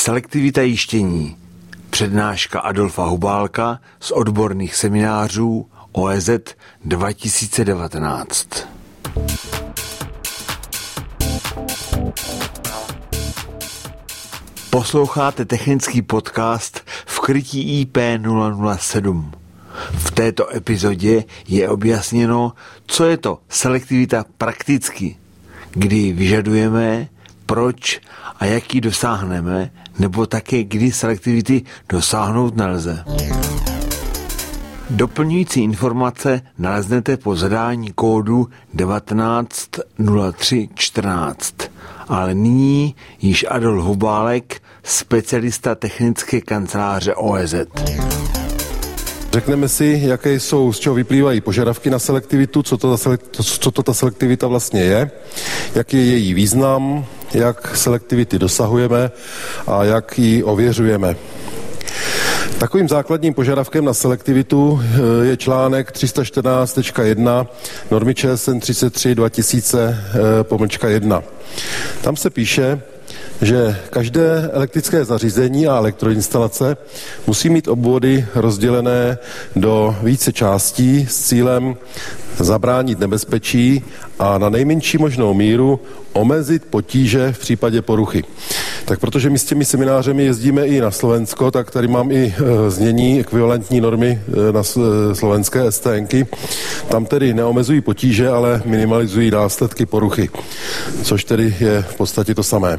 Selektivita jištění. Přednáška Adolfa Hubálka z odborných seminářů OEZ 2019. Posloucháte technický podcast v krytí IP007. V této epizodě je objasněno, co je to selektivita prakticky, kdy vyžadujeme, proč a jaký dosáhneme, nebo také kdy selektivity dosáhnout nelze. Doplňující informace naleznete po zadání kódu 190314. Ale nyní již Adol Hubálek, specialista technické kanceláře OEZ. Řekneme si, jaké jsou, z čeho vyplývají požadavky na selektivitu, co to, ta, co to ta selektivita vlastně je, jaký je její význam, jak selektivity dosahujeme a jak ji ověřujeme. Takovým základním požadavkem na selektivitu eh, je článek 314.1 normy ČSN 33 2000 pomlčka 1. Tam se píše, že každé elektrické zařízení a elektroinstalace musí mít obvody rozdělené do více částí s cílem zabránit nebezpečí a na nejmenší možnou míru omezit potíže v případě poruchy. Tak protože my s těmi seminářemi jezdíme i na Slovensko, tak tady mám i e, znění ekvivalentní normy e, na e, slovenské STNky. Tam tedy neomezují potíže, ale minimalizují následky poruchy, což tedy je v podstatě to samé.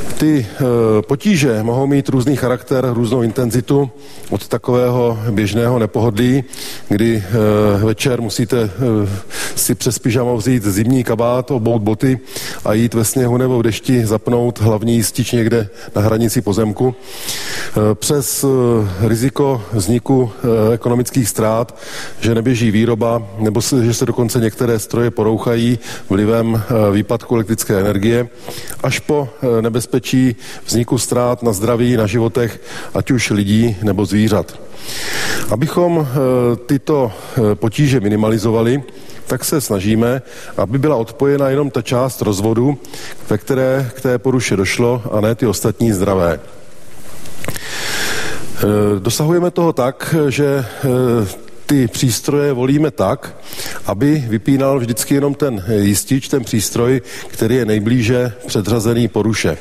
Ty e, potíže mohou mít různý charakter, různou intenzitu od takového běžného nepohodlí, kdy e, večer musíte e, si přes pyžamo vzít zimní kabát, obout boty a jít ve sněhu nebo v dešti zapnout hlavní jistič někde na hranici pozemku. Přes riziko vzniku ekonomických ztrát, že neběží výroba, nebo že se dokonce některé stroje porouchají vlivem výpadku elektrické energie, až po nebezpečí nebezpečí vzniku ztrát na zdraví, na životech, ať už lidí nebo zvířat. Abychom eh, tyto eh, potíže minimalizovali, tak se snažíme, aby byla odpojena jenom ta část rozvodu, ve které k té poruše došlo, a ne ty ostatní zdravé. Eh, dosahujeme toho tak, že ty přístroje volíme tak, aby vypínal vždycky jenom ten jistič, ten přístroj, který je nejblíže předřazený poruše.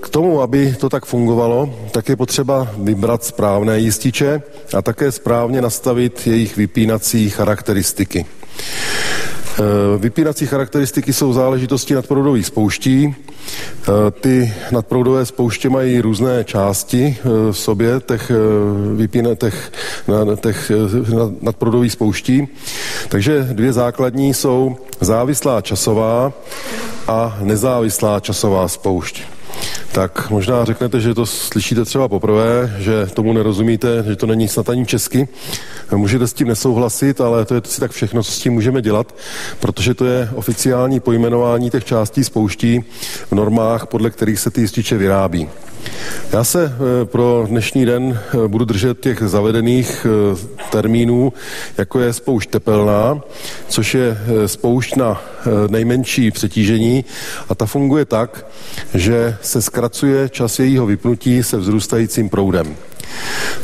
K tomu, aby to tak fungovalo, tak je potřeba vybrat správné jističe a také správně nastavit jejich vypínací charakteristiky. Vypínací charakteristiky jsou záležitosti nadproudových spouští. Ty nadproudové spouště mají různé části v sobě těch, vypíne, těch, těch nadproudových spouští. Takže dvě základní jsou závislá časová a nezávislá časová spoušť. Tak možná řeknete, že to slyšíte třeba poprvé, že tomu nerozumíte, že to není snad ani česky. Můžete s tím nesouhlasit, ale to je si tak všechno, co s tím můžeme dělat, protože to je oficiální pojmenování těch částí spouští v normách, podle kterých se ty jističe vyrábí. Já se eh, pro dnešní den eh, budu držet těch zavedených eh, termínů, jako je spoušť tepelná, což je spoušť na nejmenší přetížení a ta funguje tak, že se zkracuje čas jejího vypnutí se vzrůstajícím proudem.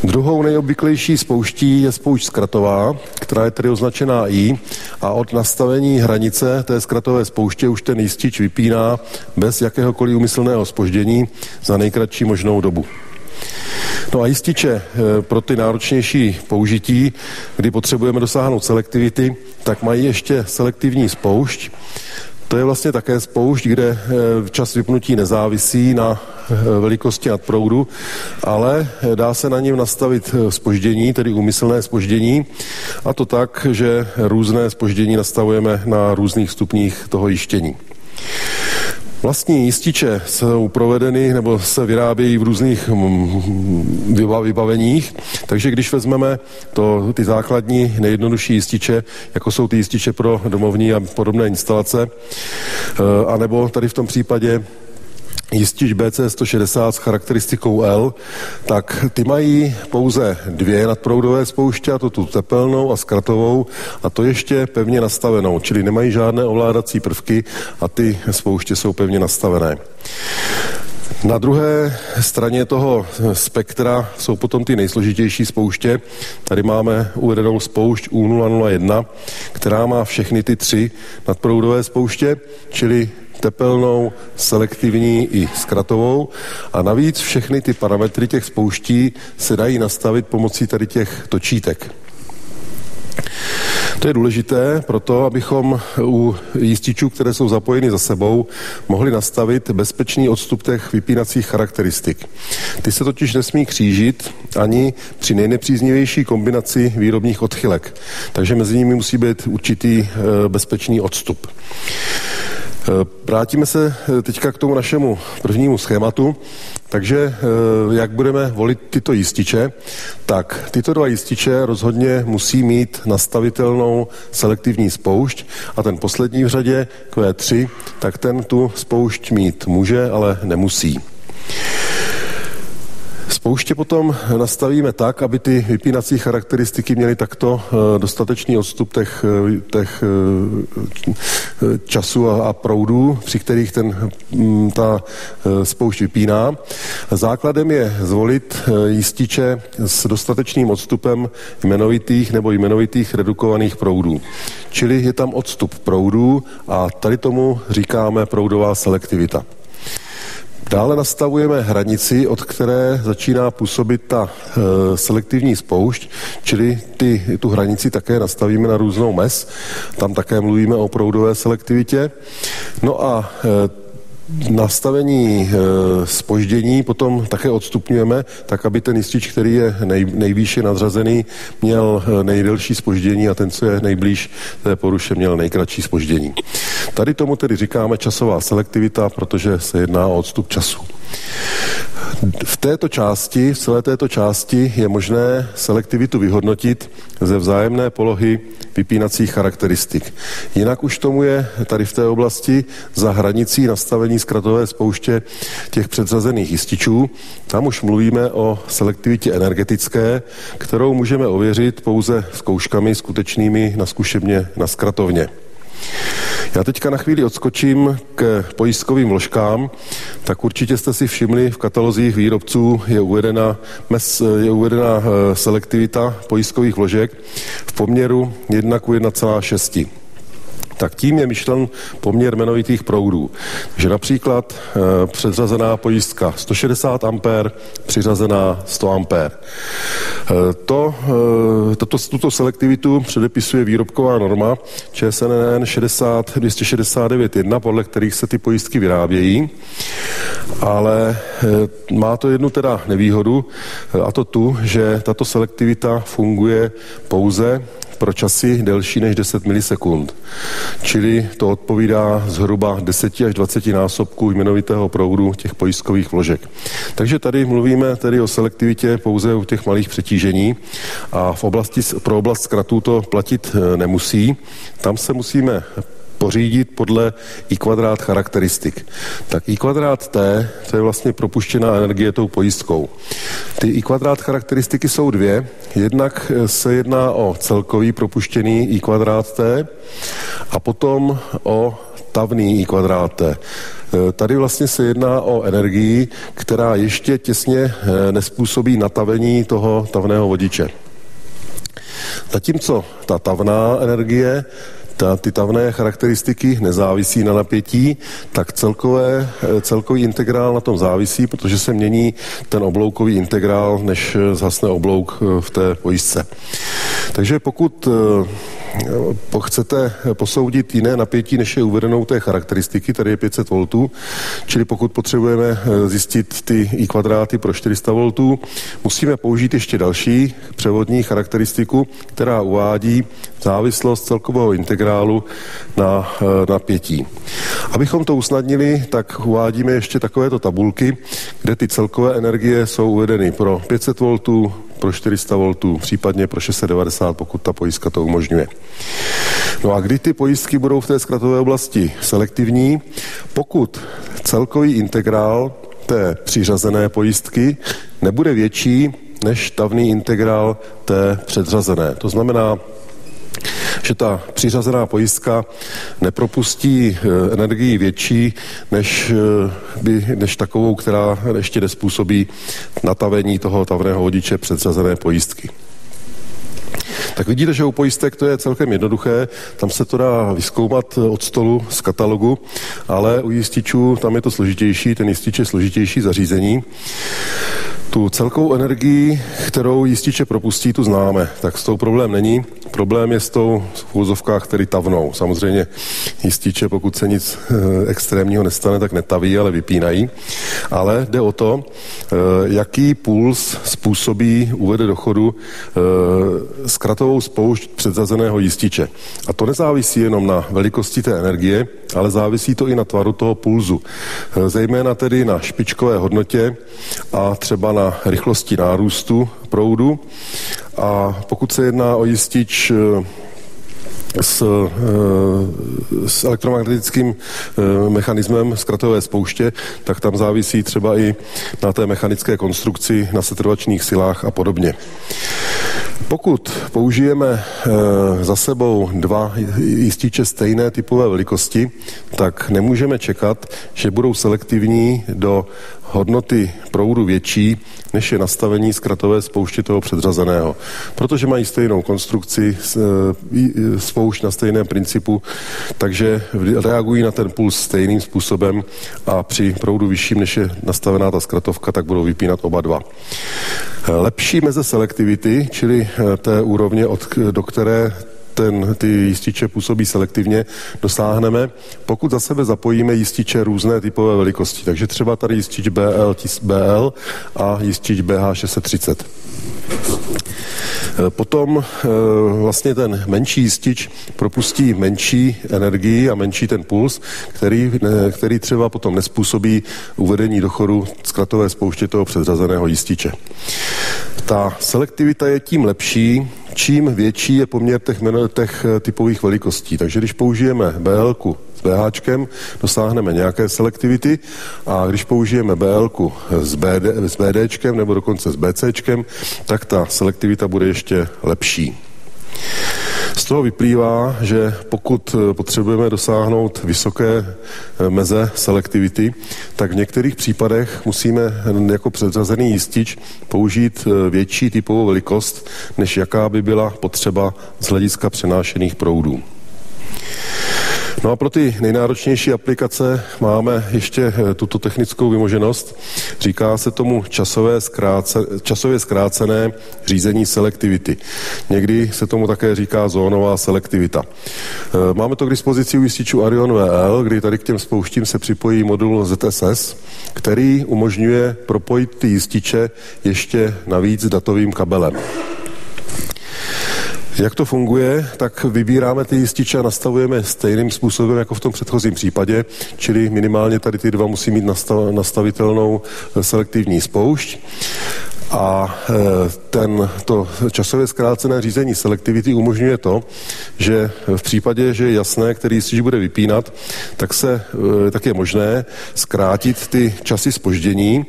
Druhou nejobvyklejší spouští je spoušť zkratová, která je tedy označená I a od nastavení hranice té zkratové spouště už ten jistič vypíná bez jakéhokoliv umyslného spoždění za nejkratší možnou dobu. No a jističe eh, pro ty náročnější použití, kdy potřebujeme dosáhnout selektivity, tak mají ještě selektivní spoušť, to je vlastně také spoušť, kde eh, čas vypnutí nezávisí na eh, velikosti nadproudu, ale eh, dá se na něm nastavit spoždění, tedy úmyslné spoždění, a to tak, že různé spoždění nastavujeme na různých stupních toho jištění. Vlastní jističe jsou provedeny nebo se vyrábějí v různých mm, vybaveních, takže když vezmeme to, ty základní nejjednodušší jističe, jako jsou ty jističe pro domovní a podobné instalace, eh, anebo tady v tom případě jistič BC160 s charakteristikou L, tak ty mají pouze dvě nadproudové spouště, a to tu tepelnou a zkratovou, a to ještě pevně nastavenou, čili nemají žádné ovládací prvky a ty spouště jsou pevně nastavené. Na druhé straně toho spektra jsou potom ty nejsložitější spouště. Tady máme uvedenou spoušť U001, která má všechny ty tři nadproudové spouště, čili tepelnou, selektivní i zkratovou. A navíc všechny ty parametry těch spouští se dají nastavit pomocí tady těch točítek. To je důležité proto, abychom u jističů, které jsou zapojeny za sebou, mohli nastavit bezpečný odstup těch vypínacích charakteristik. Ty se totiž nesmí křížit ani při nejnepříznivější kombinaci výrobních odchylek. Takže mezi nimi musí být určitý eh, bezpečný odstup. Eh, vrátíme se eh, teďka k tomu našemu prvnímu schématu. Takže eh, jak budeme volit tyto jističe, tak tyto dva jističe rozhodně musí mít nastavitelnou selektivní spoušť a ten poslední v řadě, Q3, tak ten tu spoušť mít může, ale nemusí. Spouště potom nastavíme tak, aby ty vypínací charakteristiky měly takto eh, dostatečný odstup těch, eh, těch eh, času a, a proudů, při kterých ten, mm, ta spoušť vypíná. Základem je zvolit jističe s dostatečným odstupem jmenovitých nebo jmenovitých redukovaných proudů. Čili je tam odstup proudů a tady tomu říkáme proudová selektivita. Dále nastavujeme hranici, od které začíná působit ta e, selektivní spoušť, čili ty, tu hranici také nastavíme na různou mes. Tam také mluvíme o proudové selektivitě. No a e, nastavení e, spoždění potom také odstupňujeme, tak aby ten jistič, který je nej, nejvýše nadřazený, měl e, nejdelší spoždění a ten, co je nejblíž té poruše, měl nejkratší spoždění. Tady tomu tedy říkáme časová selektivita, protože se jedná o odstup času. V této části, v celé této části je možné selektivitu vyhodnotit ze vzájemné polohy vypínacích charakteristik. Jinak už tomu je tady v té oblasti za hranicí nastavení zkratové spouště těch předřazených jističů. Tam už mluvíme o selektivitě energetické, kterou můžeme ověřit pouze zkouškami skutečnými na zkušebně na zkratovně. Já teďka na chvíli odskočím k pojistkovým vložkám, tak určitě jste si všimli, v katalozích výrobců je uvedena, mes, je uvedena eh, selektivita pojistkových vložek v poměru 1 k 1,6 tak tím je myšlen poměr jmenovitých proudů. Takže například e, předřazená pojistka 160 A, přiřazená 100 A. E, to, e, tato, tuto selektivitu předepisuje výrobková norma ČSNN 60 269.1, podle kterých se ty pojistky vyrábějí, ale e, má to jednu teda nevýhodu, a to tu, že tato selektivita funguje pouze pro časy delší než 10 milisekund. Čili to odpovídá zhruba 10 až 20 násobků jmenovitého proudu těch pojistkových vložek. Takže tady mluvíme tedy o selektivitě pouze u těch malých přetížení a v oblasti, pro oblast zkratů to platit e, nemusí. Tam se musíme pořídit podle I kvadrát charakteristik. Tak I kvadrát T, to je vlastně propuštěná energie tou pojistkou. Ty I kvadrát charakteristiky jsou dvě. Jednak se jedná o celkový propuštěný I kvadrát T a potom o tavný I kvadrát T. E, tady vlastně se jedná o energii, která ještě těsně e, nespůsobí natavení toho tavného vodiče. Zatímco ta tavná energie ta, ty tavné charakteristiky nezávisí na napětí, tak celkové, eh, celkový integrál na tom závisí, protože se mění ten obloukový integrál, než eh, zhasne oblouk eh, v té pojistce. Takže pokud chcete posoudit jiné napětí, než je uvedenou té charakteristiky, tady je 500 V, čili pokud potřebujeme zjistit ty I kvadráty pro 400 V, musíme použít ještě další převodní charakteristiku, která uvádí závislost celkového integrálu na eh, napětí. Abychom to usnadnili, tak uvádíme ještě takovéto tabulky, kde ty celkové energie jsou uvedeny pro 500 V, pro 400 V, případně pro 690, pokud ta pojistka to umožňuje. No a kdy ty pojistky budou v té zkratové oblasti selektivní? Pokud celkový integrál té přiřazené pojistky nebude větší než tavný integrál té předřazené. To znamená, že ta přiřazená pojistka nepropustí eh, energii větší, než, eh, by, než takovou, která ještě nespůsobí natavení toho tavného vodiče předřazené pojistky. Tak vidíte, že u pojistek to je celkem jednoduché, tam se to dá vyskoumat od stolu z katalogu, ale u jističů tam je to složitější, ten jistič je složitější zařízení. Tu celkovou energii, kterou jističe propustí, tu známe, tak s tou problém není. Problém je s tou v úzovkách, který tavnou. Samozřejmě jističe, pokud se nic e, extrémního nestane, tak netaví, ale vypínají. Ale jde o to, e, jaký puls způsobí, uvede do chodu e, zkratovou spoušť předzazeného jističe. A to nezávisí jenom na velikosti té energie, ale závisí to i na tvaru toho pulzu. Zejména tedy na špičkové hodnotě a třeba na rychlosti nárůstu proudu. A pokud se jedná o jistič e, s, e, s elektromagnetickým mechanismem zkratové spouště, tak tam závisí třeba i na té mechanické konstrukci, na setrvačných silách a podobně. Pokud použijeme za sebou dva jističe stejné typové velikosti, tak nemůžeme čekat, že budou selektivní do hodnoty proudu větší, než je nastavení zkratové spouště toho předřazeného. Protože mají stejnou konstrukci, e, spoušť na stejném principu, takže reagují na ten puls stejným způsobem a při proudu vyšším, než je nastavená ta zkratovka, tak budou vypínat oba dva. Lepší meze selektivity, čili e, té úrovně, od, do které ten, ty jističe působí selektivně, dosáhneme, pokud za sebe zapojíme jističe různé typové velikosti. Takže třeba tady jistič BL, BL a jistič BH630. Eh, potom eh, vlastně ten menší jistič propustí menší energii a menší ten puls, který, který třeba potom nespůsobí uvedení do chodu zkratové spouště toho předřazeného jističe. Ta selektivita je tím lepší, čím větší je poměr těch, těch typových velikostí. Takže když použijeme BL s BH, dosáhneme nějaké selektivity a když použijeme BL s, BD, s BD nebo dokonce s BC, tak ta selektivita bude ještě lepší. Z toho vyplývá, že pokud eh, potřebujeme dosáhnout vysoké eh, meze selektivity, tak v některých případech musíme jako předřazený jistič použít eh, větší typovou velikost, než jaká by byla potřeba z hlediska přenášených proudů. No a pro ty nejnáročnější aplikace máme ještě eh, tuto technickou vymoženost. Říká se tomu časové zkráce, časově zkrácené řízení selektivity. Někdy se tomu také říká zónová selektivita. Eh, máme to k dispozici u jističů Arion VL, kdy tady k těm spouštím se připojí modul ZSS, který umožňuje propojit ty jističe ještě navíc datovým kabelem. Jak to funguje, tak vybíráme ty jističe a nastavujeme stejným způsobem jako v tom předchozím případě, čili minimálně tady ty dva musí mít nastavitelnou selektivní spoušť. A e, ten, to časově zkrácené řízení selektivity umožňuje to, že v případě, že je jasné, který jistič bude vypínat, tak, se, e, tak je možné zkrátit ty časy spoždění,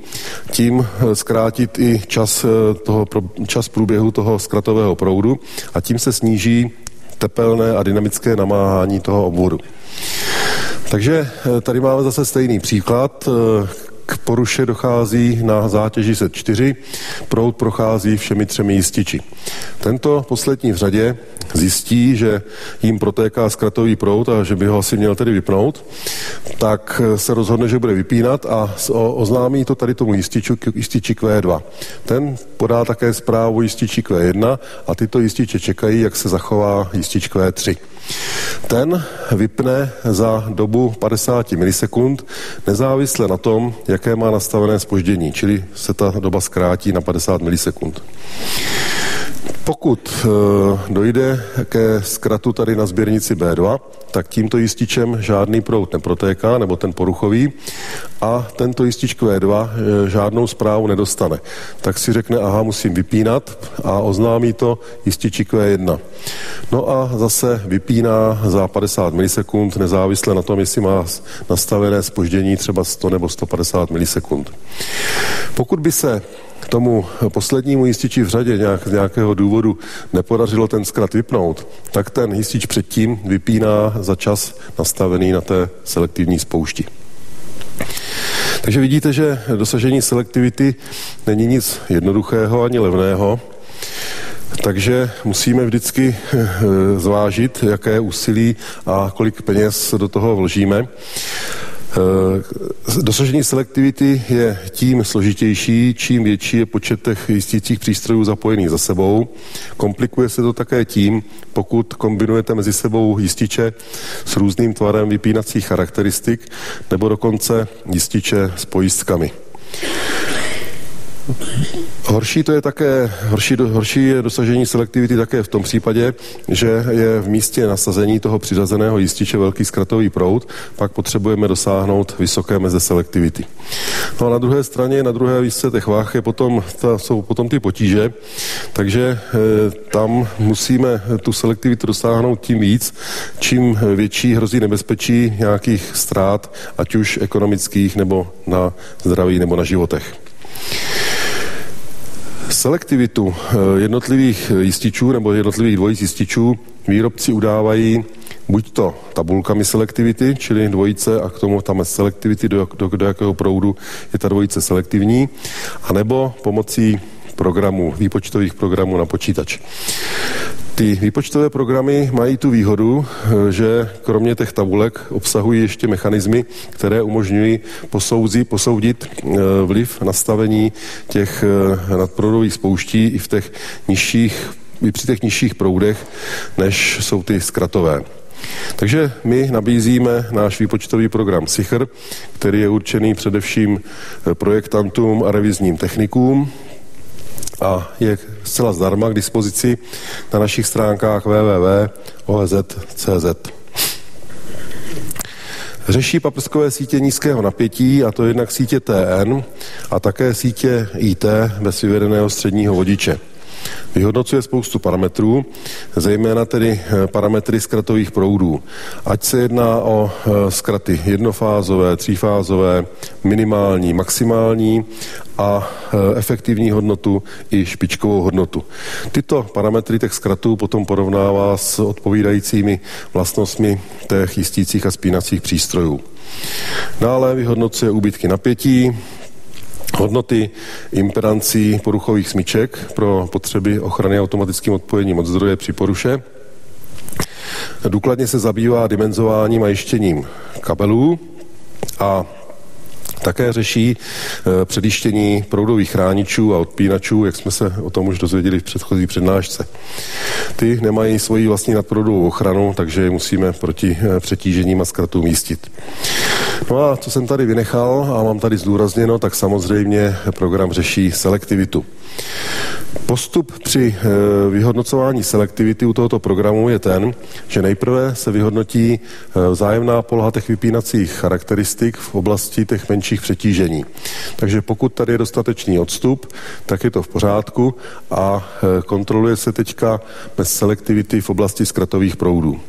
tím e, zkrátit i čas, toho, čas průběhu toho zkratového proudu a tím se sníží tepelné a dynamické namáhání toho obvodu. Takže tady máme zase stejný příklad, k poruše dochází na zátěži se 4, proud prochází všemi třemi jističi. Tento poslední v řadě zjistí, že jim protéká zkratový proud a že by ho asi měl tedy vypnout, tak se rozhodne, že bude vypínat a oznámí to tady tomu jističu, jističi Q2. Ten podá také zprávu jističi Q1 a tyto jističe čekají, jak se zachová jistič Q3. Ten vypne za dobu 50 milisekund, nezávisle na tom, jaké má nastavené spoždění, čili se ta doba zkrátí na 50 milisekund. Pokud e, dojde ke zkratu tady na sběrnici B2, tak tímto jističem žádný proud neprotéká, nebo ten poruchový, a tento jistič Q2 e, žádnou zprávu nedostane. Tak si řekne, aha, musím vypínat a oznámí to jističi Q1. No a zase vypíná za 50 milisekund, nezávisle na tom, jestli má nastavené spoždění třeba 100 nebo 150 milisekund. Pokud by se tomu poslednímu jističi v řadě nějak, z nějakého důvodu nepodařilo ten zkrat vypnout, tak ten jistič předtím vypíná za čas nastavený na té selektivní spoušti. Takže vidíte, že dosažení selektivity není nic jednoduchého ani levného, takže musíme vždycky eh, zvážit, jaké úsilí a kolik peněz do toho vložíme. Eh, dosažení selektivity je tím složitější, čím větší je počet těch jistících přístrojů zapojených za sebou. Komplikuje se to také tím, pokud kombinujete mezi sebou jističe s různým tvarem vypínacích charakteristik nebo dokonce jističe s pojistkami. Horší to je také, horší, horší je dosažení selektivity také v tom případě, že je v místě nasazení toho přiřazeného jističe velký zkratový proud, pak potřebujeme dosáhnout vysoké meze selektivity. No a na druhé straně, na druhé výšce těch váh je potom, ta, jsou potom ty potíže, takže e, tam musíme tu selektivitu dosáhnout tím víc, čím větší hrozí nebezpečí nějakých ztrát, ať už ekonomických nebo na zdraví nebo na životech. Selektivitu eh, jednotlivých jističů nebo jednotlivých dvojic jističů výrobci udávají buď to tabulkami selektivity, čili dvojice a k tomu tam selektivity, do, do, do jakého proudu je ta dvojice selektivní, anebo pomocí programů, výpočtových programů na počítač. Ty výpočtové programy mají tu výhodu, eh, že kromě těch tabulek obsahují ještě mechanismy, které umožňují posoudzi, posoudit eh, vliv nastavení těch eh, nadproudových spouští i v těch nižších, i při těch nižších proudech, než jsou ty zkratové. Takže my nabízíme náš výpočtový program SICHR, který je určený především projektantům a revizním technikům, a je zcela zdarma k dispozici na našich stránkách www.oez.cz. Řeší paprskové sítě nízkého napětí, a to jednak sítě TN a také sítě IT bez vyvedeného středního vodiče. Vyhodnocuje spoustu parametrů, zejména tedy eh, parametry zkratových proudů. Ať se jedná o eh, zkraty jednofázové, třífázové, minimální, maximální a eh, efektivní hodnotu i špičkovou hodnotu. Tyto parametry těch zkratů potom porovnává s odpovídajícími vlastnostmi těch jistících a spínacích přístrojů. Dále vyhodnocuje úbytky napětí, hodnoty imperancí poruchových smyček pro potřeby ochrany automatickým odpojením od zdroje při poruše. Důkladně se zabývá dimenzováním a jištěním kabelů a také řeší e, předjištění proudových chráničů a odpínačů, jak jsme se o tom už dozvěděli v předchozí přednášce. Ty nemají svoji vlastní nadproudovou ochranu, takže je musíme proti e, přetížením a zkratům místit. No a co jsem tady vynechal a mám tady zdůrazněno, tak samozřejmě program řeší selektivitu. Postup při eh, vyhodnocování selektivity u tohoto programu je ten, že nejprve se vyhodnotí eh, vzájemná poloha těch vypínacích charakteristik v oblasti těch menších přetížení. Takže pokud tady je dostatečný odstup, tak je to v pořádku a eh, kontroluje se teďka bez selektivity v oblasti zkratových proudů.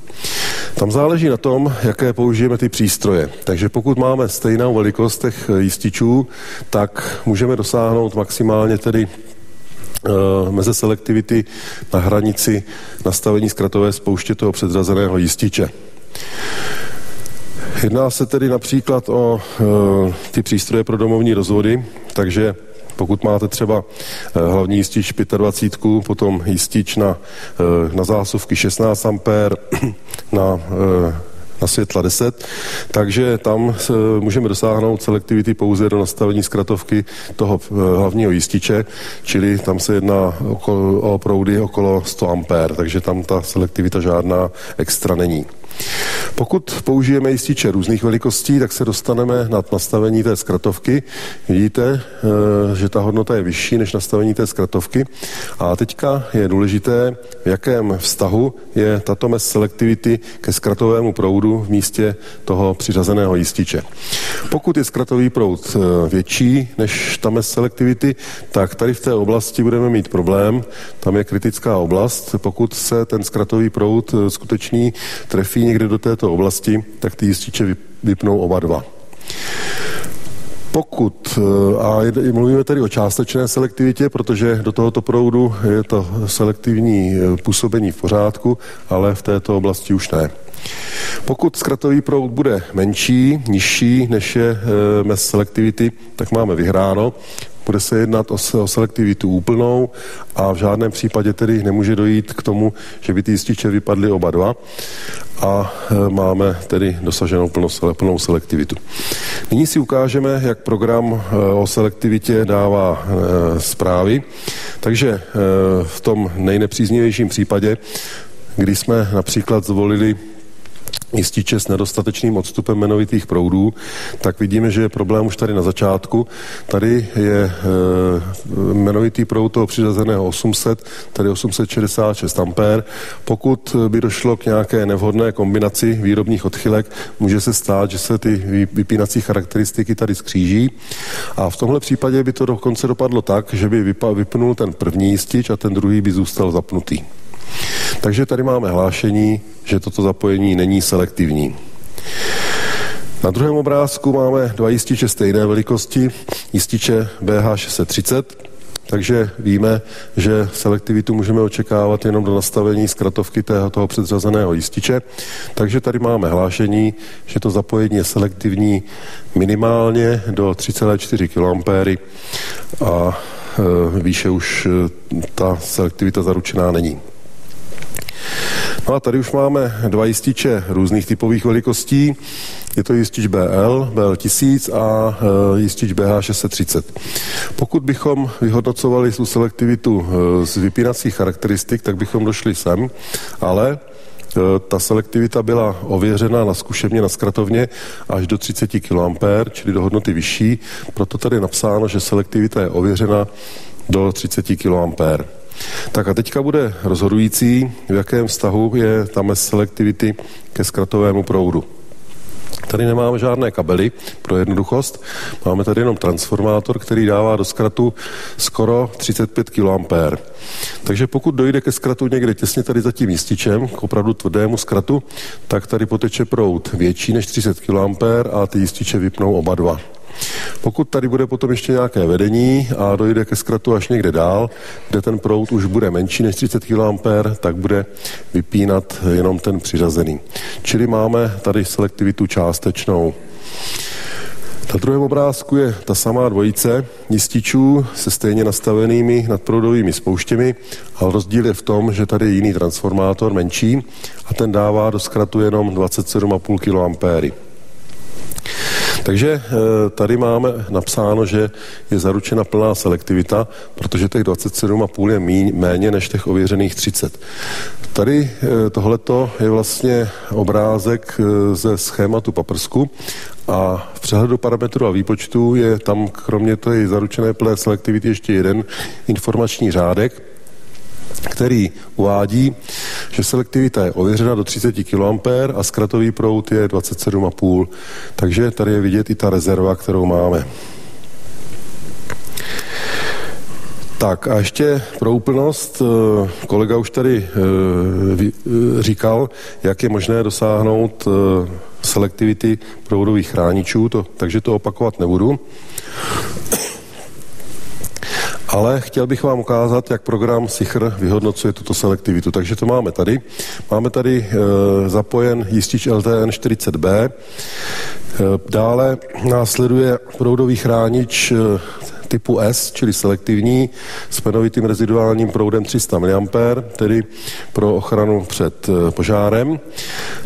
Tam záleží na tom, jaké použijeme ty přístroje. Takže pokud máme stejnou velikost těch jističů, tak můžeme dosáhnout maximálně tedy Eh, meze selektivity na hranici nastavení zkratové spouště toho předřazeného jističe. Jedná se tedy například o e, ty přístroje pro domovní rozvody, takže pokud máte třeba hlavní jistič 25, potom jistič na, na zásuvky 16 A, na na světla 10, takže tam můžeme dosáhnout selektivity pouze do nastavení zkratovky toho eh, hlavního jističe, čili tam se jedná o proudy okolo 100 A, takže tam ta selektivita žádná extra není. Pokud použijeme jističe různých velikostí, tak se dostaneme nad nastavení té zkratovky. Vidíte, eh, že ta hodnota je vyšší než nastavení té zkratovky. A teďka je důležité, v jakém vztahu je tato mez selektivity ke zkratovému proudu v místě toho přiřazeného jističe. Pokud je zkratový proud eh, větší než ta mez selektivity, tak tady v té oblasti budeme mít problém. Tam je kritická oblast. Pokud se ten zkratový proud eh, skutečný trefí někde do této oblasti, tak ty jističe vypnou oba dva. Pokud, eh, a mluvíme tedy o částečné selektivitě, protože do tohoto proudu je to selektivní eh, působení v pořádku, ale v této oblasti už ne. Pokud zkratový proud bude menší, nižší než je e, mez selektivity, tak máme vyhráno. Bude se jednat o, o selektivitu úplnou a v žádném případě tedy nemůže dojít k tomu, že by ty jističe vypadly oba dva a e, máme tedy dosaženou plnou, plnou selektivitu. Nyní si ukážeme, jak program e, o selektivitě dává e, zprávy. Takže v tom nejnepříznivějším případě, kdy jsme například zvolili jističe s nedostatečným odstupem jmenovitých proudů, tak vidíme, že je problém už tady na začátku. Tady je e, jmenovitý proud toho přiřazeného 800, tady 866 ampér. Pokud by došlo k nějaké nevhodné kombinaci výrobních odchylek, může se stát, že se ty vypínací charakteristiky tady skříží. A v tomhle případě by to dokonce dopadlo tak, že by vypnul ten první jistič a ten druhý by zůstal zapnutý. Takže tady máme hlášení, že toto zapojení není selektivní. Na druhém obrázku máme dva jističe stejné velikosti, jističe BH630, takže víme, že selektivitu můžeme očekávat jenom do nastavení zkratovky toho předřazeného jističe. Takže tady máme hlášení, že to zapojení je selektivní minimálně do 3,4 kA a e, výše už e, ta selektivita zaručená není. No a tady už máme dva jističe různých typových velikostí. Je to jistič BL, BL 1000 a e, jistič BH 630. Pokud bychom vyhodnocovali tu selektivitu e, z vypínacích charakteristik, tak bychom došli sem, ale e, ta selektivita byla ověřena na zkušebně na skratovně až do 30 kA, čili do hodnoty vyšší. Proto tady je napsáno, že selektivita je ověřena do 30 kA. Tak a teďka bude rozhodující, v jakém vztahu je ta mez selektivity ke zkratovému proudu. Tady nemáme žádné kabely pro jednoduchost, máme tady jenom transformátor, který dává do zkratu skoro 35 kA. Takže pokud dojde ke zkratu někde těsně tady za tím jističem, k opravdu tvrdému zkratu, tak tady poteče proud větší než 30 kA a ty jističe vypnou oba dva. Pokud tady bude potom ještě nějaké vedení a dojde ke zkratu až někde dál, kde ten proud už bude menší než 30 kA, tak bude vypínat jenom ten přiřazený. Čili máme tady selektivitu částečnou. Na druhém obrázku je ta samá dvojice jističů se stejně nastavenými nadproudovými spouštěmi, ale rozdíl je v tom, že tady je jiný transformátor, menší, a ten dává do zkratu jenom 27,5 kA. Takže eh, tady máme napsáno, že je zaručena plná selektivita, protože těch 27,5 je méně než těch ověřených 30. Tady eh, tohleto je vlastně obrázek eh, ze schématu paprsku a v přehledu parametrů a výpočtu je tam kromě té zaručené plné selektivity ještě jeden informační řádek, který uvádí, že selektivita je ověřena do 30 kA a zkratový proud je 27,5. Takže tady je vidět i ta rezerva, kterou máme. Tak a ještě pro úplnost, eh, kolega už tady eh, eh, říkal, jak je možné dosáhnout selektivity proudových chráničů, to, takže to opakovat nebudu ale chtěl bych vám ukázat, jak program SICHR vyhodnocuje tuto selektivitu. Takže to máme tady. Máme tady e, zapojen jistič LTN 40B. E, dále následuje proudový chránič e, typu S, čili selektivní, s penovitým reziduálním proudem 300 mA, tedy pro ochranu před e, požárem.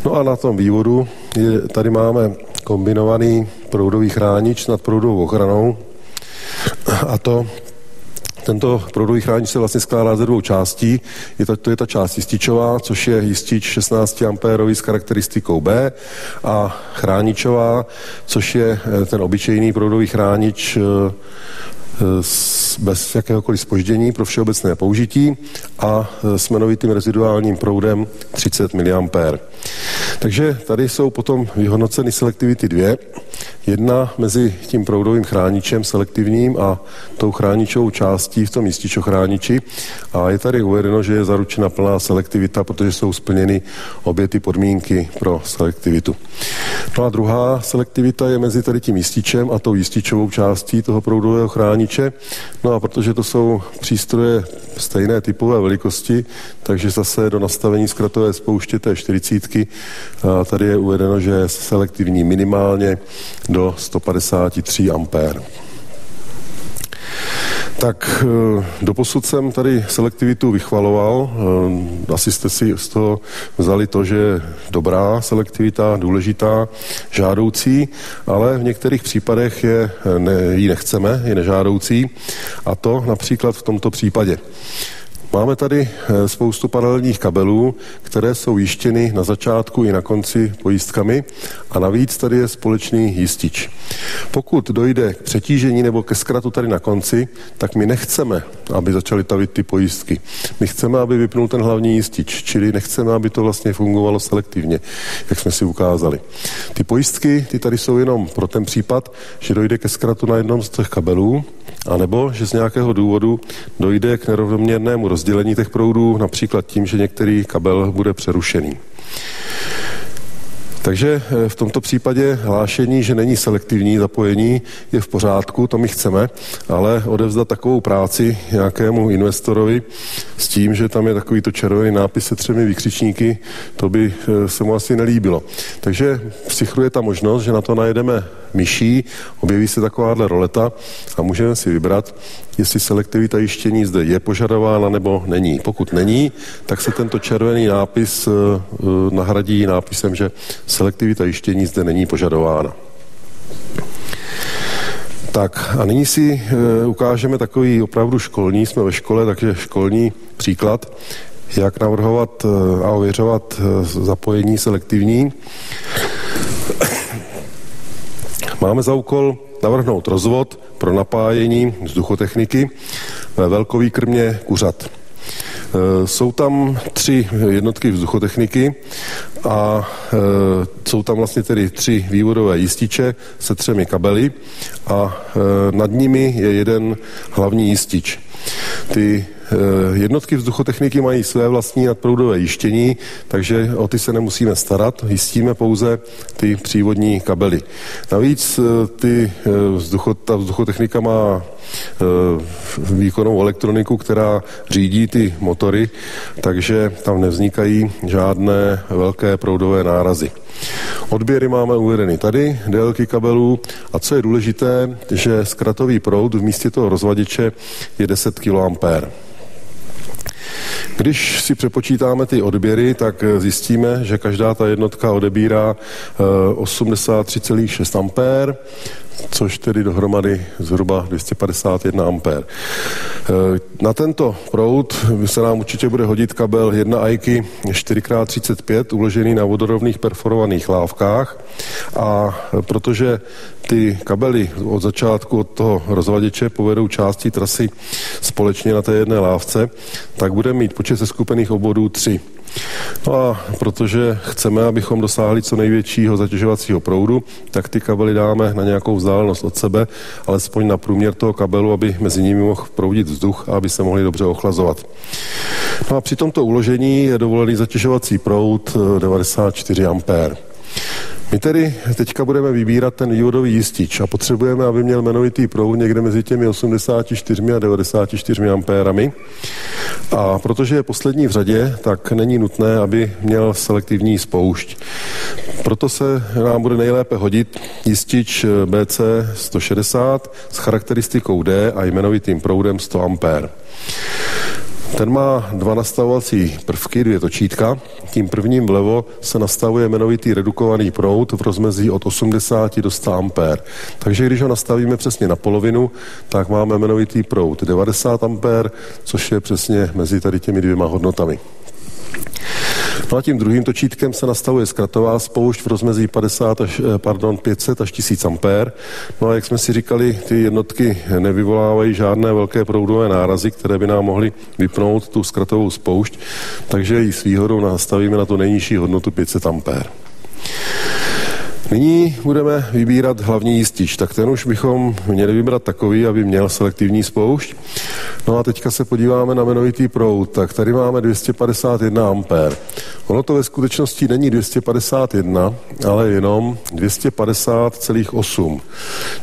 No a na tom vývodu je, tady máme kombinovaný proudový chránič nad proudovou ochranou, a to tento proudový chránič se vlastně skládá ze dvou částí. Je to, to je ta část jističová, což je jistič 16 A s charakteristikou B a chráničová, což je eh, ten obyčejný proudový chránič eh, bez jakéhokoliv spoždění pro všeobecné použití a eh, s jmenovitým reziduálním proudem 30 mA. Takže tady jsou potom vyhodnoceny selektivity dvě. Jedna mezi tím proudovým chráničem selektivním a tou chráničovou částí v tom jističochrániči a je tady uvedeno, že je zaručena plná selektivita, protože jsou splněny obě ty podmínky pro selektivitu. No a druhá selektivita je mezi tady tím jističem a tou jističovou částí toho proudového chrániče. No a protože to jsou přístroje stejné typové velikosti, takže zase do nastavení zkratové spouště té 40 tady je uvedeno, že je selektivní minimálně do 153 ampér. Tak eh, doposud jsem tady selektivitu vychvaloval. Eh, asi jste si z toho vzali to, že je dobrá selektivita, důležitá, žádoucí, ale v některých případech je, ne, ji nechceme, je nežádoucí. A to například v tomto případě. Máme tady eh, spoustu paralelních kabelů, které jsou jištěny na začátku i na konci pojistkami a navíc tady je společný jistič. Pokud dojde k přetížení nebo ke zkratu tady na konci, tak my nechceme, aby začaly tavit ty pojistky. My chceme, aby vypnul ten hlavní jistič, čili nechceme, aby to vlastně fungovalo selektivně, jak jsme si ukázali. Ty pojistky, ty tady jsou jenom pro ten případ, že dojde ke zkratu na jednom z těch kabelů, anebo že z nějakého důvodu dojde k nerovnoměrnému rozdělení těch proudů, například tím, že některý kabel bude přerušený. Takže eh, v tomto případě hlášení, že není selektivní zapojení, je v pořádku, to my chceme, ale odevzdat takovou práci nějakému investorovi s tím, že tam je takovýto červený nápis se třemi vykřičníky, to by eh, se mu asi nelíbilo. Takže psychruje ta možnost, že na to najedeme myší, objeví se takováhle roleta a můžeme si vybrat, jestli selektivita jištění zde je požadována nebo není. Pokud není, tak se tento červený nápis uh, nahradí nápisem, že selektivita jištění zde není požadována. Tak a nyní si uh, ukážeme takový opravdu školní, jsme ve škole, takže školní příklad, jak navrhovat a ověřovat zapojení selektivní. Máme za úkol navrhnout rozvod pro napájení vzduchotechniky ve velkový krmě kuřat. E, jsou tam tři jednotky vzduchotechniky a e, jsou tam vlastně tedy tři vývodové jističe se třemi kabely a e, nad nimi je jeden hlavní jistič. Ty jednotky vzduchotechniky mají své vlastní nadproudové jištění, takže o ty se nemusíme starat, jistíme pouze ty přívodní kabely. Navíc eh, ty eh, vzducho, ta vzduchotechnika má výkonnou elektroniku, která řídí ty motory, takže tam nevznikají žádné velké proudové nárazy. Odběry máme uvedeny tady, délky kabelů a co je důležité, že zkratový proud v místě toho rozvaděče je 10 kA. Když si přepočítáme ty odběry, tak eh, zjistíme, že každá ta jednotka odebírá 83,6 eh, ampér, což tedy dohromady zhruba 251 ampér. Eh, na tento proud se nám určitě bude hodit kabel 1 AIKY 4x35 uložený na vodorovných perforovaných lávkách a protože ty kabely od začátku od toho rozvaděče povedou části trasy společně na té jedné lávce, tak bude mít počet seskupených obvodů 3. No a protože chceme, abychom dosáhli co největšího zatěžovacího proudu, tak ty kabely dáme na nějakou vzdálenost od sebe, alespoň na průměr toho kabelu, aby mezi nimi mohl proudit vzduch a aby se mohli dobře ochlazovat. No a při tomto uložení je dovolený zatěžovací proud 94 eh, ampér. My tedy teďka budeme vybírat ten vývodový jistič a potřebujeme, aby měl jmenovitý proud někde mezi těmi 84 a 94 ampérami. A protože je poslední v řadě, tak není nutné, aby měl selektivní spoušť. Proto se nám bude nejlépe hodit jistič BC 160 s charakteristikou D a jmenovitým proudem 100 ampér. Ten má dva nastavovací prvky, dvě točítka. Tím prvním vlevo se nastavuje jmenovitý redukovaný proud v rozmezí od 80 do 100 ampér. Takže když ho nastavíme přesně na polovinu, tak máme jmenovitý proud 90 ampér, což je přesně mezi tady těmi dvěma hodnotami. No a tím druhým točítkem se nastavuje zkratová spoušť v rozmezí 50 až, eh, pardon, 500 až 1000 ampér. No a jak jsme si říkali, ty jednotky nevyvolávají žádné velké proudové nárazy, které by nám mohly vypnout tu zkratovou spoušť, takže ji s výhodou nastavíme na tu nejnižší hodnotu 500 ampér. Nyní budeme vybírat hlavní jistič, tak ten už bychom měli vybrat takový, aby měl selektivní spoušť. No a teďka se podíváme na jmenovitý proud, tak tady máme 251 A. Ono to ve skutečnosti není 251, ale jenom 250,8,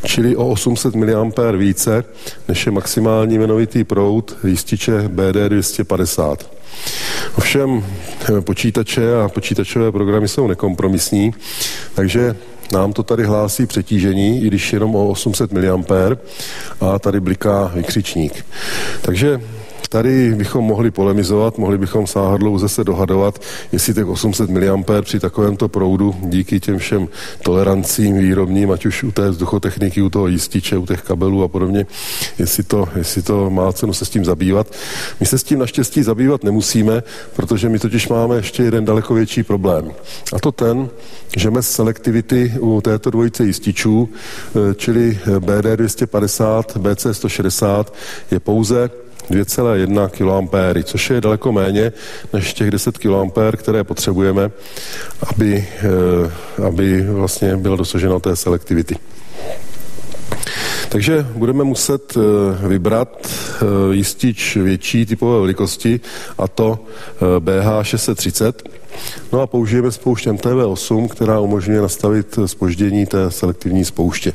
čili o 800 mA více, než je maximální jmenovitý proud jističe BD 250. Ovšem počítače a počítačové programy jsou nekompromisní, takže nám to tady hlásí přetížení, i když jenom o 800 mA a tady bliká vykřičník. Takže Tady bychom mohli polemizovat, mohli bychom sáhadlou zase dohadovat, jestli těch 800 mA při takovémto proudu díky těm všem tolerancím výrobním, ať už u té vzduchotechniky, u toho jističe, u těch kabelů a podobně, jestli to, jestli to má cenu se s tím zabývat. My se s tím naštěstí zabývat nemusíme, protože my totiž máme ještě jeden daleko větší problém. A to ten, že mez selektivity u této dvojice jističů, eh, čili BD 250, BC 160, je pouze 2,1 kA, což je daleko méně než těch 10 kA, které potřebujeme, aby, eh, aby vlastně bylo dosaženo té selektivity. Takže budeme muset eh, vybrat eh, jistič větší typové velikosti, a to BH 630. No a použijeme spoušť MTV8, která umožňuje nastavit spoždění té selektivní spouště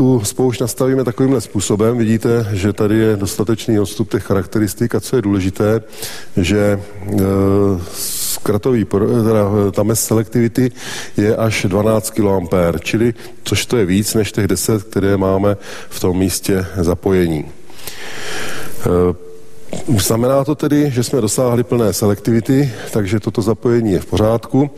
tu spoušť nastavíme takovýmhle způsobem. Vidíte, že tady je dostatečný odstup těch charakteristik a co je důležité, že e, zkratový, teda e, ta mez selektivity je až 12 kA, čili což to je víc než těch 10, které máme v tom místě zapojení. E, Znamená to tedy, že jsme dosáhli plné selektivity, takže toto zapojení je v pořádku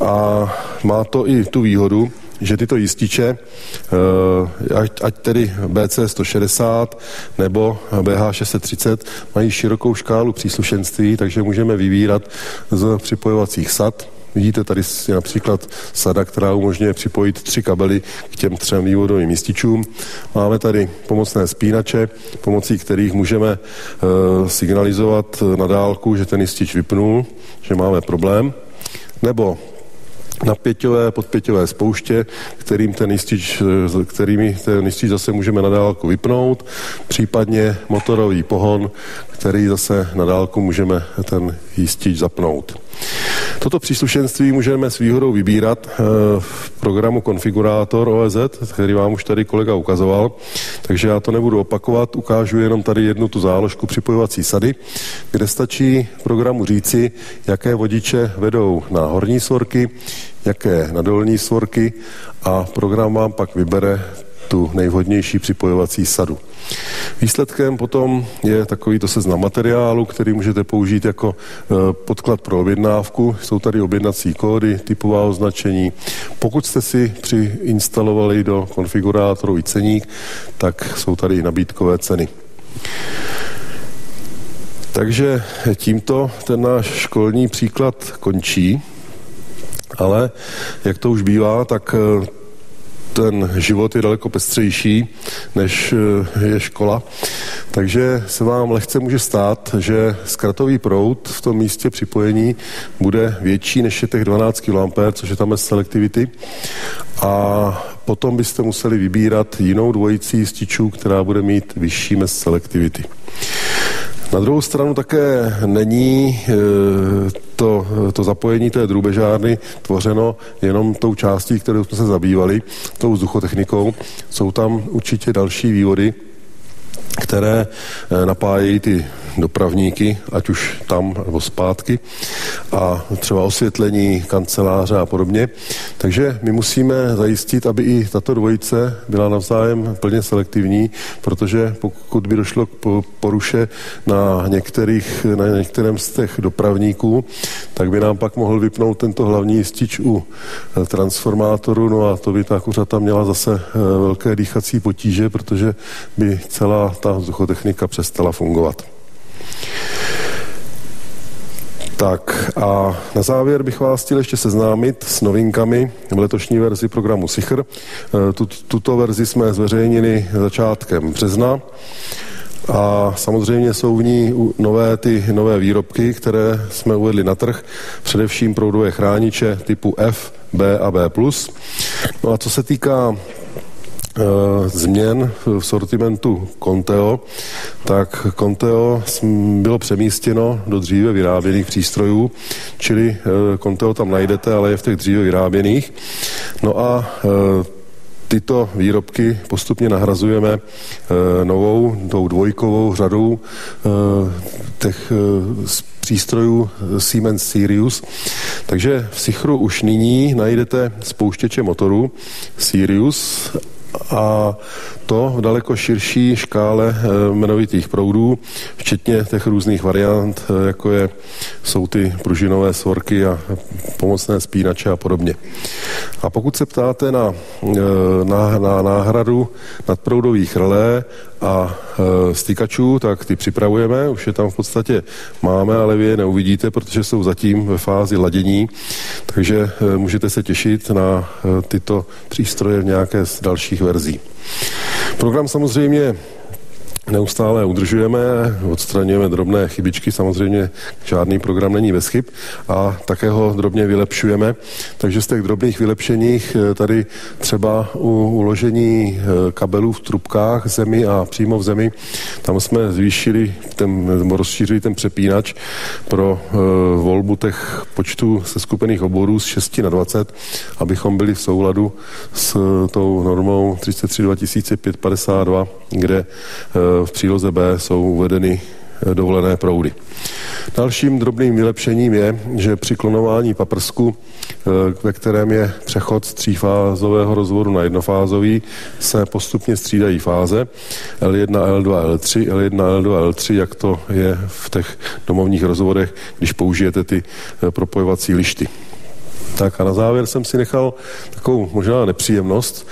a má to i tu výhodu, že tyto jističe, eh, ať, ať tedy BC 160 nebo BH 630, mají širokou škálu příslušenství, takže můžeme vybírat z připojovacích sad, Vidíte, tady například sada, která umožňuje připojit tři kabely k těm třem vývodovým jističům. Máme tady pomocné spínače, pomocí kterých můžeme e, signalizovat na dálku, že ten jistič vypnul, že máme problém. Nebo napěťové, podpěťové spouště, kterým ten jistič, kterými ten jistič zase můžeme na dálku vypnout, případně motorový pohon, který zase na dálku můžeme ten jistič zapnout. Toto příslušenství můžeme s výhodou vybírat eh, v programu Konfigurátor OEZ, který vám už tady kolega ukazoval, takže já to nebudu opakovat, ukážu jenom tady jednu tu záložku připojovací sady, kde stačí programu říci, jaké vodiče vedou na horní svorky, jaké na dolní svorky a program vám pak vybere tu nejvhodnější připojovací sadu. Výsledkem potom je takovýto seznam materiálu, který můžete použít jako e, podklad pro objednávku. Jsou tady objednací kódy, typová označení. Pokud jste si přiinstalovali do konfigurátoru i ceník, tak jsou tady nabídkové ceny. Takže tímto ten náš školní příklad končí, ale jak to už bývá, tak e, ten život je daleko pestřejší, než eh, je škola. Takže se vám lehce může stát, že zkratový proud v tom místě připojení bude větší než je těch 12 kA, což je tam bez selektivity. A potom byste museli vybírat jinou dvojici jističů, která bude mít vyšší mez selektivity. Na druhou stranu také není e, to, to zapojení té drůbežárny tvořeno jenom tou částí, kterou jsme se zabývali, tou vzduchotechnikou. Jsou tam určitě další vývody, které e, napájejí ty dopravníky, ať už tam nebo zpátky a třeba osvětlení kanceláře a podobně. Takže my musíme zajistit, aby i tato dvojice byla navzájem plně selektivní, protože pokud by došlo k poruše na, některých, na některém z těch dopravníků, tak by nám pak mohl vypnout tento hlavní jistič u eh, transformátoru, no a to by ta kuřata měla zase eh, velké dýchací potíže, protože by celá ta vzduchotechnika přestala fungovat. Tak a na závěr bych vás chtěl ještě seznámit s novinkami v letošní verzi programu SICHR. E, tuto verzi jsme zveřejnili začátkem března. A samozřejmě jsou v ní nové ty nové výrobky, které jsme uvedli na trh, především proudové chrániče typu F, B a B+. No a co se týká změn v sortimentu Conteo, tak Conteo bylo přemístěno do dříve vyráběných přístrojů, čili Conteo tam najdete, ale je v těch dříve vyráběných. No a tyto výrobky postupně nahrazujeme novou, tou dvojkovou řadou těch přístrojů Siemens Sirius. Takže v Sichru už nyní najdete spouštěče motoru Sirius a to v daleko širší škále eh, jmenovitých proudů, včetně těch různých variant, eh, jako je, jsou ty pružinové svorky a pomocné spínače a podobně. A pokud se ptáte na, eh, na, na náhradu nadproudových relé a stýkačů, tak ty připravujeme, už je tam v podstatě máme, ale vy je neuvidíte, protože jsou zatím ve fázi ladění, takže můžete se těšit na tyto přístroje v nějaké z dalších verzí. Program samozřejmě neustále udržujeme, odstraňujeme drobné chybičky, samozřejmě žádný program není bez chyb a také ho drobně vylepšujeme. Takže z těch drobných vylepšeních eh, tady třeba u uložení eh, kabelů v trubkách zemi a přímo v zemi, tam jsme zvýšili ten, rozšířili ten přepínač pro uh, volbu těch počtů seskupených oborů z 6 na 20, abychom byli v souladu s tou normou 33 2552, kde uh, v příloze B jsou uvedeny eh, dovolené proudy. Dalším drobným vylepšením je, že při klonování paprsku, eh, ve kterém je přechod z třífázového rozvodu na jednofázový, se postupně střídají fáze L1, L2, L3, L1, L2, L3, jak to je v těch domovních rozvodech, když použijete ty eh, propojovací lišty. Tak a na závěr jsem si nechal takovou možná nepříjemnost,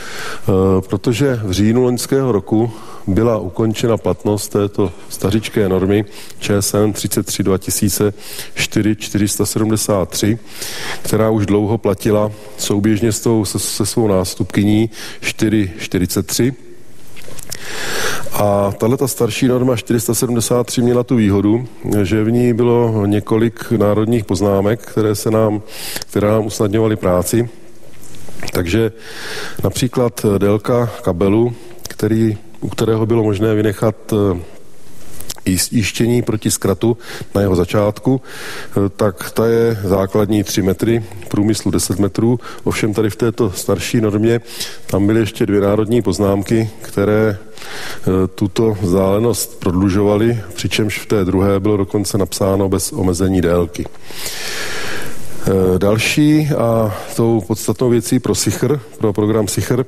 protože v říjnu loňského roku byla ukončena platnost této stařičké normy ČSN 33 2004 473, která už dlouho platila souběžně s tou, se, se svou nástupkyní 443. A tahle ta starší norma 473 měla tu výhodu, že v ní bylo několik národních poznámek, které, se nám, které nám usnadňovaly práci. Takže například délka kabelu, který u kterého bylo možné vynechat eh, jištění proti zkratu na jeho začátku, eh, tak ta je základní 3 metry, průmyslu 10 metrů. Ovšem tady v této starší normě tam byly ještě dvě národní poznámky, které eh, tuto vzdálenost prodlužovaly, přičemž v té druhé bylo dokonce napsáno bez omezení délky. Eh, další a tou podstatnou věcí pro SICHR, pro program SICHR,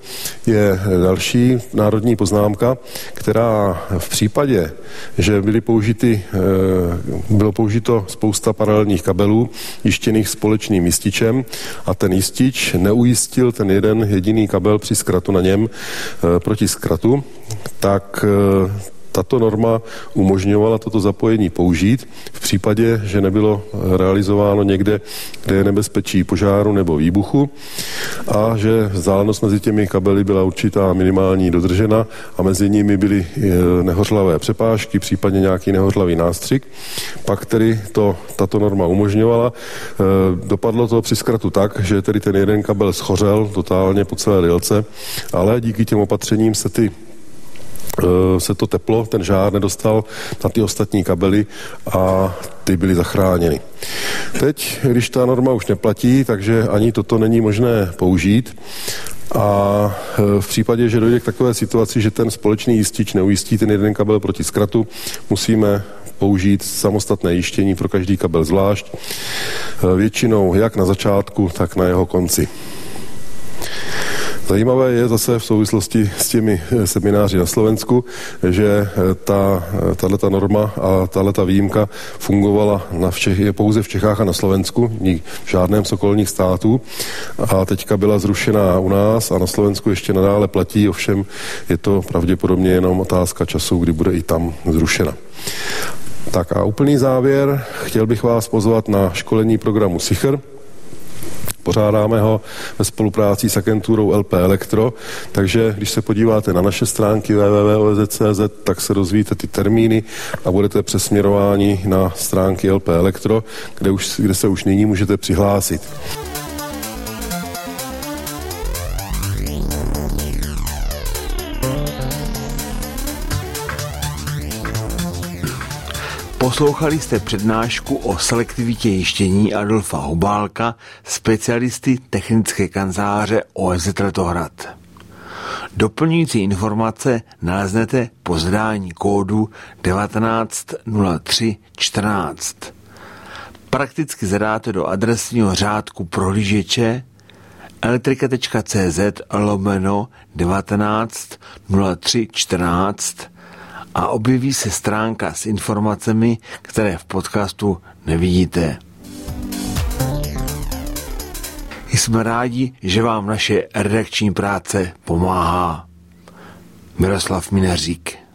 je další národní poznámka, která v případě, že byly použity, eh, bylo použito spousta paralelních kabelů jištěných společným jističem a ten jistič neujistil ten jeden jediný kabel při zkratu na něm eh, proti zkratu, tak tato norma umožňovala toto zapojení použít v případě, že nebylo realizováno někde, kde je nebezpečí požáru nebo výbuchu a že vzdálenost mezi těmi kabely byla určitá minimální dodržena a mezi nimi byly e, nehořlavé přepážky, případně nějaký nehořlavý nástřik. Pak tedy to, tato norma umožňovala. E, dopadlo to při zkratu tak, že tedy ten jeden kabel schořel totálně po celé délce, ale díky těm opatřením se ty Eh, se to teplo, ten žár nedostal na ty ostatní kabely a ty byly zachráněny. Teď, když ta norma už neplatí, takže ani toto není možné použít. A eh, v případě, že dojde k takové situaci, že ten společný jistič neujistí ten jeden kabel proti zkratu, musíme použít samostatné jištění pro každý kabel zvlášť. Eh, většinou jak na začátku, tak na jeho konci. Zajímavé je zase v souvislosti s těmi eh, semináři na Slovensku, že eh, ta, eh, tato norma a tato výjimka fungovala na je pouze v Čechách a na Slovensku, v žádném z okolních států. A teďka byla zrušena u nás a na Slovensku ještě nadále platí, ovšem je to pravděpodobně jenom otázka času, kdy bude i tam zrušena. Tak a úplný závěr. Chtěl bych vás pozvat na školení programu SICHR, Pořádáme ho ve spolupráci s agenturou LP Elektro, takže když se podíváte na naše stránky www.oz.cz, tak se dozvíte ty termíny a budete přesměrováni na stránky LP Elektro, kde, už, kde se už nyní můžete přihlásit. Poslouchali jste přednášku o selektivitě jištění Adolfa Hubálka, specialisty technické kanceláře OSZ Letohrad. Doplňující informace naleznete po zadání kódu 190314. Prakticky zadáte do adresního řádku prohlížeče elektrika.cz lomeno 190314 a objeví se stránka s informacemi, které v podcastu nevidíte. Jsme rádi, že vám naše redakční práce pomáhá. Miroslav Minařík